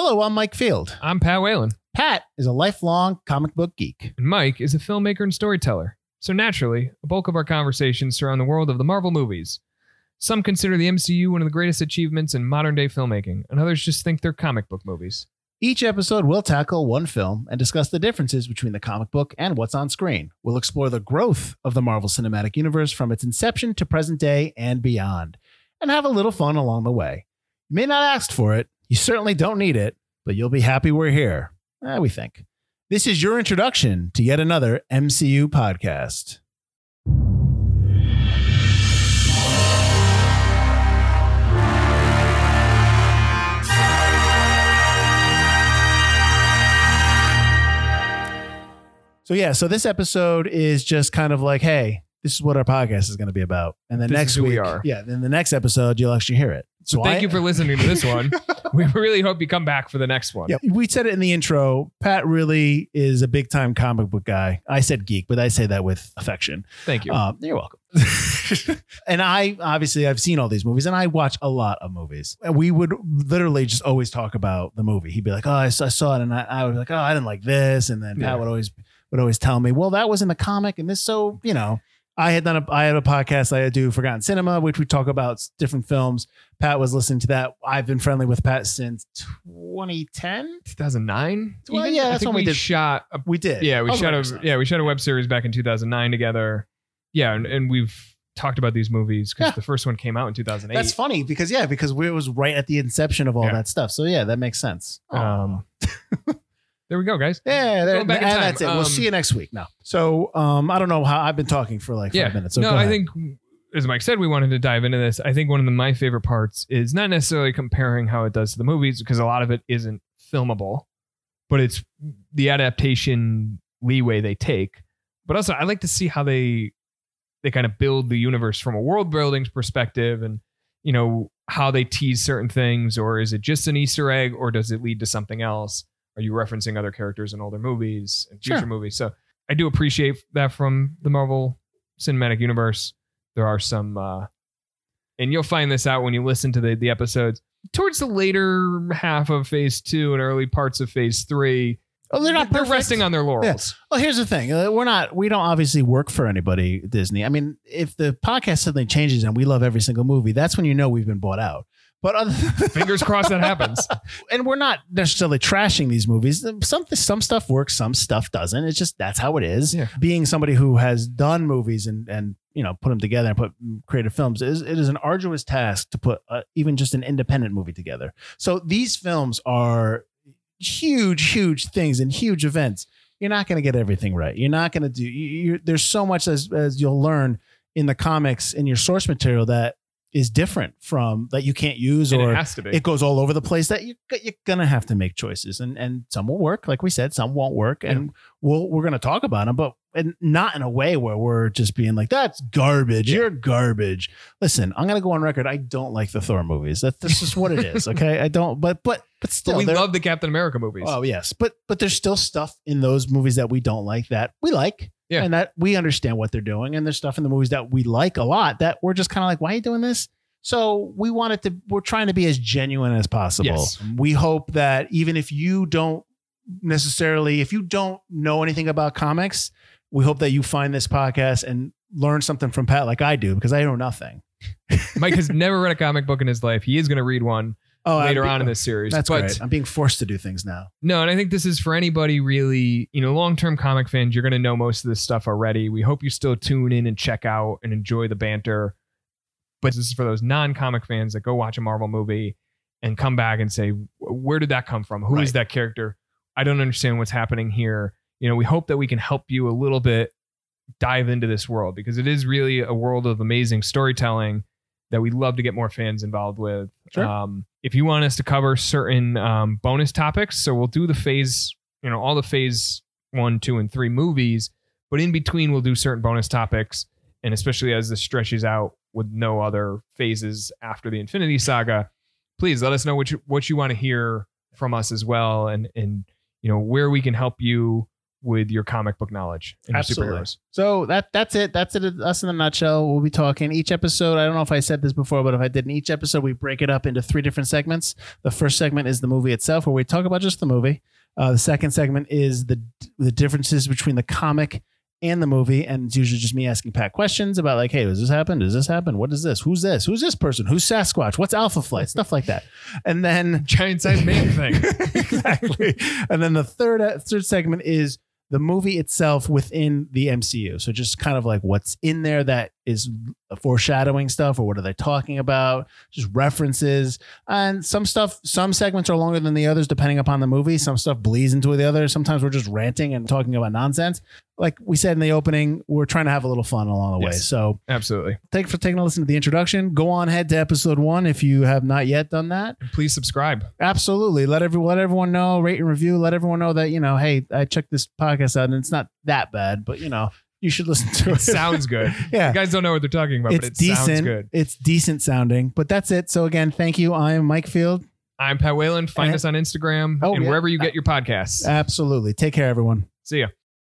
Hello, I'm Mike Field. I'm Pat Whalen, Pat is a lifelong comic book geek. and Mike is a filmmaker and storyteller. So naturally, a bulk of our conversations surround the world of the Marvel movies. Some consider the MCU one of the greatest achievements in modern day filmmaking, and others just think they're comic book movies. Each episode we'll tackle one film and discuss the differences between the comic book and what's on screen. We'll explore the growth of the Marvel Cinematic Universe from its inception to present day and beyond, and have a little fun along the way. You may not ask for it, you certainly don't need it, but you'll be happy we're here. Eh, we think. This is your introduction to yet another MCU podcast. So yeah, so this episode is just kind of like, hey, this is what our podcast is going to be about, and then This next week, we are. yeah, then the next episode you'll actually hear it. So thank I- you for listening to this one. we really hope you come back for the next one. Yeah, we said it in the intro. Pat really is a big time comic book guy. I said geek, but I say that with affection. Thank you. Um, you're welcome. and I obviously I've seen all these movies, and I watch a lot of movies. And we would literally just always talk about the movie. He'd be like, "Oh, I saw, I saw it," and I, I was like, "Oh, I didn't like this," and then Pat would always would always tell me, "Well, that was in the comic, and this." So you know. I had done a I had a podcast I had do Forgotten Cinema, which we talk about different films. Pat was listening to that. I've been friendly with Pat since 2010. 2009. Well, even? yeah, that's when we did- shot. A, We did. yeah, we shot a yeah we shot a web series back in 2009 together. Yeah, and, and we've talked about these movies because Yeah. the first one came out in 2008. That's funny because yeah, because we, it was right at the inception of all Yeah. that stuff. So yeah, that makes sense. Um, there we go, guys. yeah, there, and that's it. we'll Um, see you next week. Now, so um, I don't know how I've been talking for like five yeah. minutes. So no, I think as Mike said, we wanted to dive into this. I think one of the, my favorite parts is not necessarily comparing how it does to the movies because a lot of it isn't filmable, but it's the adaptation leeway they take. But also, I like to see how they they kind of build the universe from a world building perspective, and you know how they tease certain things, or is it just an Easter egg, or does it lead to something else? Are you referencing other characters in older movies and future Sure. movies? So I do appreciate that from the Marvel Cinematic Universe. There are some, uh, and you'll find this out when you listen to the the episodes. Towards the later half of Phase Two and early parts of Phase Three, oh, they're not they're perfect. resting on their laurels. Well, here's the thing: uh, we're not. We don't obviously work for anybody. Disney. I mean, if the podcast suddenly changes and we love every single movie, that's when you know we've been bought out. But other Fingers crossed that happens. and we're not necessarily trashing these movies. Some some stuff works, some stuff doesn't. It's just that's how it is. Yeah. Being somebody who has done movies and and you know put them together and put creative films is it is an arduous task to put uh, even just an independent movie together. So these films are huge, huge things and huge events. You're not going to get everything right. You're not going to do. You, you, there's so much as as you'll learn in the comics in your source material that is different from that you can't use And or it has to be. it goes all over the place that you, you're gonna have to make choices and and some will work like we said some won't work and we'll we're gonna talk about them but and not in a way where we're just being like that's garbage Yeah. you're garbage listen i'm gonna go on record i don't like the thor movies that, that's just what it is okay i don't but but but but still we love the Captain America movies. oh yes but but there's still stuff in those movies that we don't like that we like Yeah. and that we understand what they're doing and there's stuff in the movies that we like a lot that we're just kind of like why are you doing this so we wanted to we're trying to be as genuine as possible Yes. we hope that even if you don't necessarily if you don't know anything about comics we hope that you find this podcast and learn something from pat like i do because i know nothing Mike has never read a comic book in his life. He is going to read one oh later I'm- on in this series. that's but great i'm being forced to do things now No, and I think this is for anybody really, you know, long term comic fans. You're going to know most of this stuff already. We hope you still tune in and check out and enjoy the banter. But this is for those non comic fans that go watch a Marvel movie and come back and say, where did that come from? Who is Right. that character? I don't understand what's happening here. You know, we hope that we can help you a little bit dive into this world because it is really a world of amazing storytelling that we'd love to get more fans involved with. Sure. Um, if you want us to cover certain um, bonus topics, so we'll do the phase, you know, all the phase one, two, and three movies, but in between we'll do certain bonus topics, and especially as this stretches out with no other phases after the Infinity Saga, please let us know what you what you want to hear from us as well, and and you know where we can help you with your comic book knowledge and your Absolutely. superheroes. So that that's it. That's it. Us in a nutshell. We'll be talking each episode. I don't know if I said this before, but if I did in each episode, we break it up into three different segments. The first segment is the movie itself, where we talk about just the movie. Uh, the second segment is the the differences between the comic and the movie, and it's usually just me asking Pat questions about like, hey, does this happen? Does this happen? What is this? Who's this? Who's this person? Who's Sasquatch? What's Alpha Flight? Stuff like that. And then Giant size man thing. exactly. And then the third uh, third segment is the movie itself within the MCU. So just kind of like what's in there that is foreshadowing stuff or what are they talking about? Just references. And some stuff, some segments are longer than the others depending upon the movie. Some stuff bleeds into the other. Sometimes we're just ranting and talking about nonsense. Like we said in the opening, we're trying to have a little fun along the way. So Absolutely. thank you for taking a listen to the introduction. Go on ahead to episode one if you have not yet done that. Please subscribe. Absolutely. Let every let everyone know, rate and review. Let everyone know that, you know, hey, I checked this podcast out and it's not that bad, but you know, you should listen to It it. sounds good. yeah. You guys don't know what they're talking about, It's but it sounds decent. good. It's decent sounding. But that's it. So again, thank you. I am Mike Field. I'm Pat Whalen. Find And- us on Instagram Oh, and yeah. wherever you uh, get your podcasts. Absolutely. Take care, everyone. See ya.